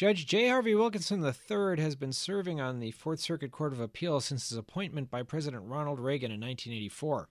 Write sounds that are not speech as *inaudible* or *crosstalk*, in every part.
Judge J. Harvie Wilkinson III has been serving on the Fourth Circuit Court of Appeals since his appointment by President Ronald Reagan in 1984.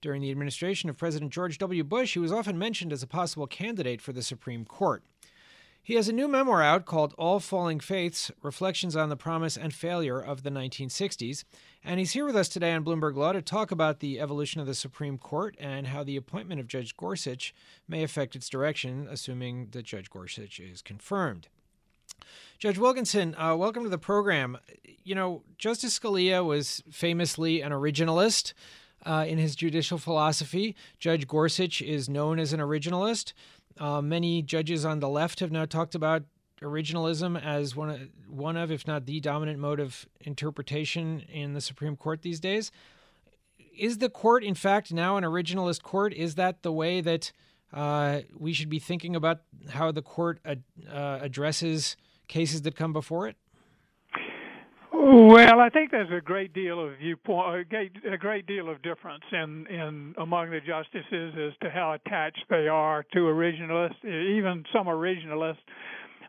During the administration of President George W. Bush, he was often mentioned as a possible candidate for the Supreme Court. He has a new memoir out called All Falling Faiths Reflections on the Promise and Failure of the 1960s. And he's here with us today on Bloomberg Law to talk about the evolution of the Supreme Court and how the appointment of Judge Gorsuch may affect its direction, assuming that Judge Gorsuch is confirmed. Judge Wilkinson, uh, welcome to the program. You know, Justice Scalia was famously an originalist uh, in his judicial philosophy. Judge Gorsuch is known as an originalist. Uh, many judges on the left have now talked about originalism as one of, one of, if not the dominant mode of interpretation in the Supreme Court these days. Is the court, in fact, now an originalist court? Is that the way that uh, we should be thinking about how the court ad- uh, addresses cases that come before it? Well, I think there's a great deal of viewpoint, a great, deal of difference in, in among the justices as to how attached they are to originalists. Even some originalists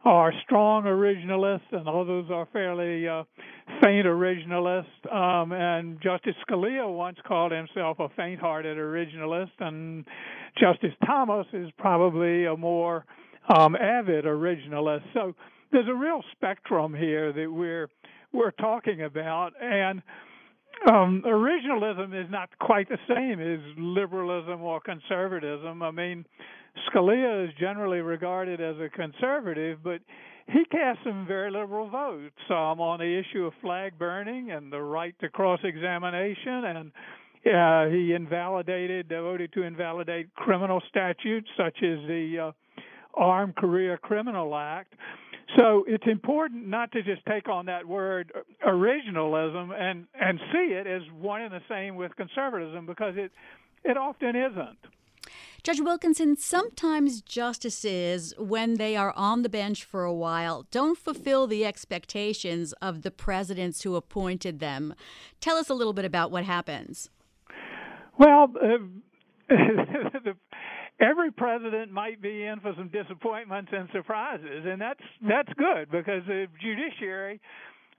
are strong originalists, and others are fairly uh, faint originalists. Um, and Justice Scalia once called himself a faint-hearted originalist, and Justice Thomas is probably a more um, avid originalist. So there's a real spectrum here that we're we're talking about, and um, originalism is not quite the same as liberalism or conservatism. I mean, Scalia is generally regarded as a conservative, but he cast some very liberal votes um, on the issue of flag burning and the right to cross examination and uh, he invalidated, voted to invalidate criminal statutes such as the uh, Armed Career Criminal Act. So it's important not to just take on that word originalism and and see it as one and the same with conservatism because it it often isn't. Judge Wilkinson, sometimes justices, when they are on the bench for a while, don't fulfill the expectations of the presidents who appointed them. Tell us a little bit about what happens. Well, uh, *laughs* the every president might be in for some disappointments and surprises, and that's that's good because the judiciary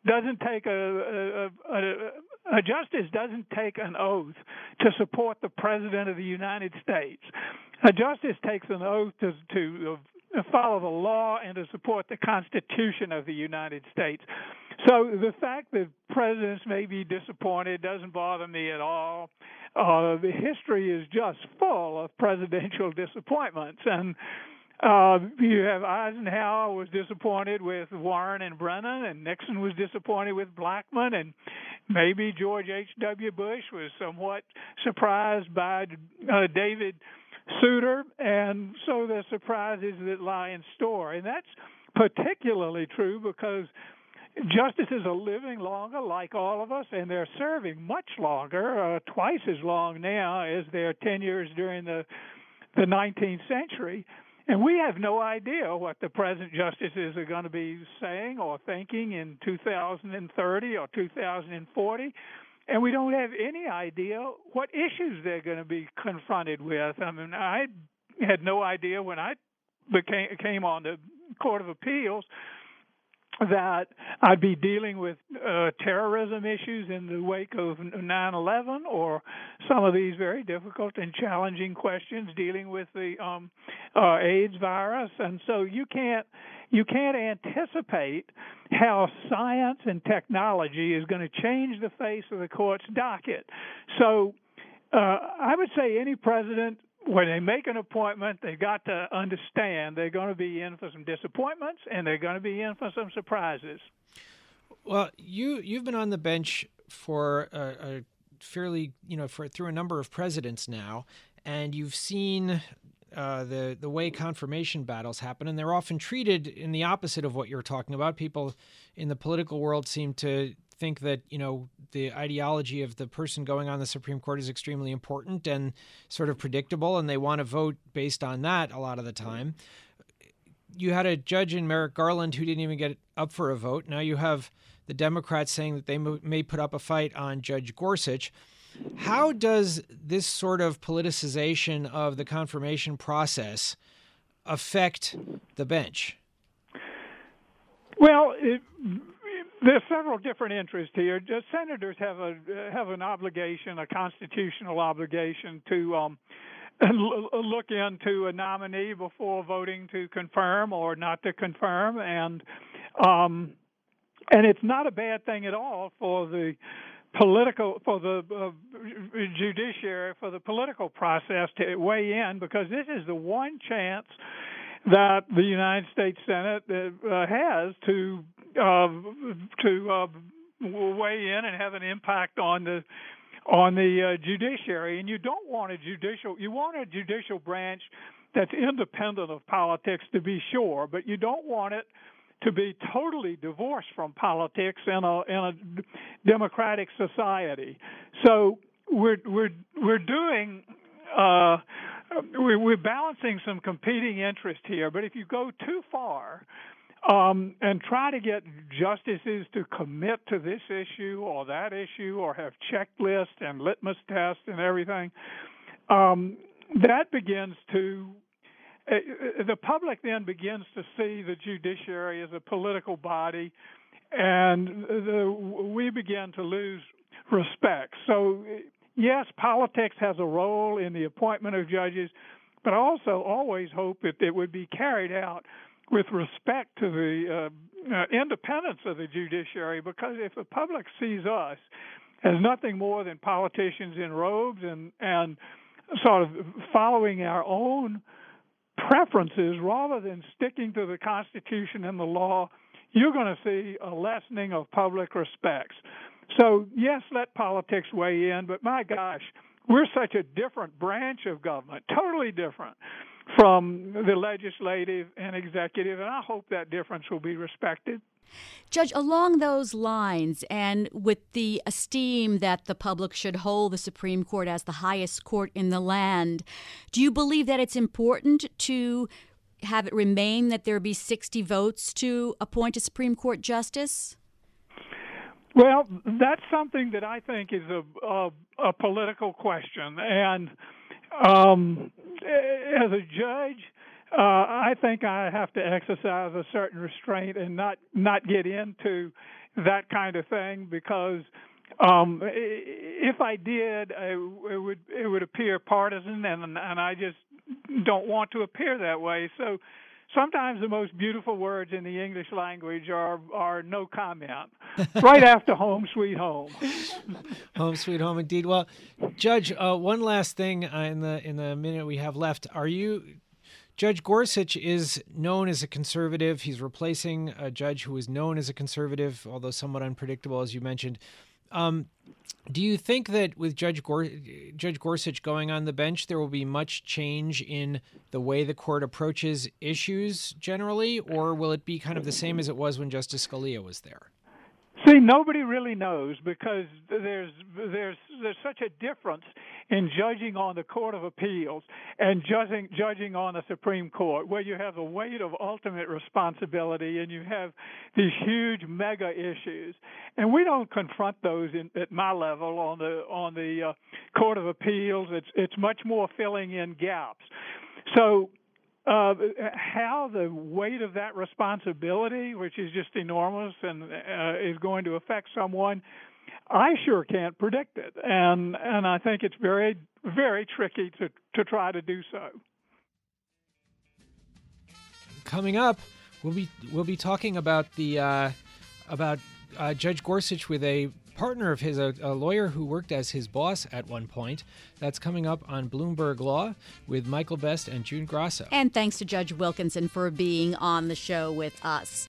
doesn't take a, a, a, a justice doesn't take an oath to support the president of the United States. A justice takes an oath to to follow the law and to support the Constitution of the United States. So the fact that presidents may be disappointed doesn't bother me at all. Uh, the history is just full of presidential disappointments, and uh, you have Eisenhower was disappointed with Warren and Brennan, and Nixon was disappointed with Blackmun, and maybe George H. W. Bush was somewhat surprised by uh, David Souter, and so the surprises that lie in store, and that's particularly true because justices are living longer, like all of us, and they're serving much longer, uh, twice as long now as their tenures during the the 19th century. And we have no idea what the present justices are going to be saying or thinking in 2030 or 2040. And we don't have any idea what issues they're going to be confronted with. I mean, I had no idea when I became came on the Court of Appeals that I'd be dealing with uh, terrorism issues in the wake of 9/11, or some of these very difficult and challenging questions dealing with the um, uh, AIDS virus, and so you can't you can't anticipate how science and technology is going to change the face of the court's docket. So. Uh, I would say any president when they make an appointment, they got to understand they're going to be in for some disappointments and they're going to be in for some surprises. Well, you you've been on the bench for a, a fairly you know for through a number of presidents now, and you've seen uh, the the way confirmation battles happen, and they're often treated in the opposite of what you're talking about. People in the political world seem to think that you know the ideology of the person going on the Supreme Court is extremely important and sort of predictable, and they want to vote based on that a lot of the time. You had a judge in Merrick Garland who didn't even get up for a vote. Now you have the Democrats saying that they may put up a fight on Judge Gorsuch. How does this sort of politicization of the confirmation process affect the bench? Well, it, there's several different interests here. senators have a have an obligation, a constitutional obligation, to um, *coughs* look into a nominee before voting to confirm or not to confirm, and um, and it's not a bad thing at all for the political for the uh, judiciary for the political process to weigh in because this is the one chance that the United States Senate uh, has to to uh, weigh in and have an impact on the on the uh, judiciary. And you don't want a judicial you want a judicial branch that's independent of politics to be sure, but you don't want it to be totally divorced from politics in a in a democratic society. So we're we're we're doing uh, we're balancing some competing interests here. But if you go too far um, and try to get justices to commit to this issue or that issue or have checklists and litmus tests and everything, um, that begins to uh, uh, the public then begins to see the judiciary as a political body, and the, we begin to lose respect. So, yes, politics has a role in the appointment of judges, but I also always hope that it would be carried out with respect to the uh, uh, independence of the judiciary, because if the public sees us as nothing more than politicians in robes and and sort of following our own preferences rather than sticking to the Constitution and the law, you're going to see a lessening of public respects. So, yes, let politics weigh in, but my gosh, we're such a different branch of government, totally different from the legislative and executive, and I hope that difference will be respected. Judge, along those lines, and with the esteem that the public should hold the Supreme Court as the highest court in the land, do you believe that it's important to have it remain that there be 60 votes to appoint a Supreme Court justice? Well, that's something that I think is a, a, a political question. And um, as a judge, uh, I think I have to exercise a certain restraint and not not get into that kind of thing because um, if I did, it would it would appear partisan, and and I just don't want to appear that way. So sometimes the most beautiful words in the English language are are no comment. right after home sweet home. *laughs* home sweet home indeed. Well, Judge, uh, one last thing in the in the minute we have left. Are you Judge Gorsuch is known as a conservative. He's replacing a judge who is known as a conservative, although somewhat unpredictable, as you mentioned. Um, do you think that with Judge, Judge Gorsuch going on the bench, there will be much change in the way the court approaches issues generally, or will it be kind of the same as it was when Justice Scalia was there? See, nobody really knows because there's there's there's such a difference in judging on the Court of Appeals and judging judging on the Supreme Court, where you have the weight of ultimate responsibility and you have these huge mega issues, and we don't confront those in, at my level on the on the uh, Court of Appeals. It's it's much more filling in gaps. So uh, how the weight of that responsibility, which is just enormous and uh, is going to affect someone, I sure can't predict it, and and I think it's very very tricky to to try to do so. Coming up, we'll be we'll be talking about the uh, about uh, Judge Gorsuch with a partner of his, a, a, lawyer who worked as his boss at one point. That's coming up on Bloomberg Law with Michael Best and June Grasso. And thanks to Judge Wilkinson for being on the show with us.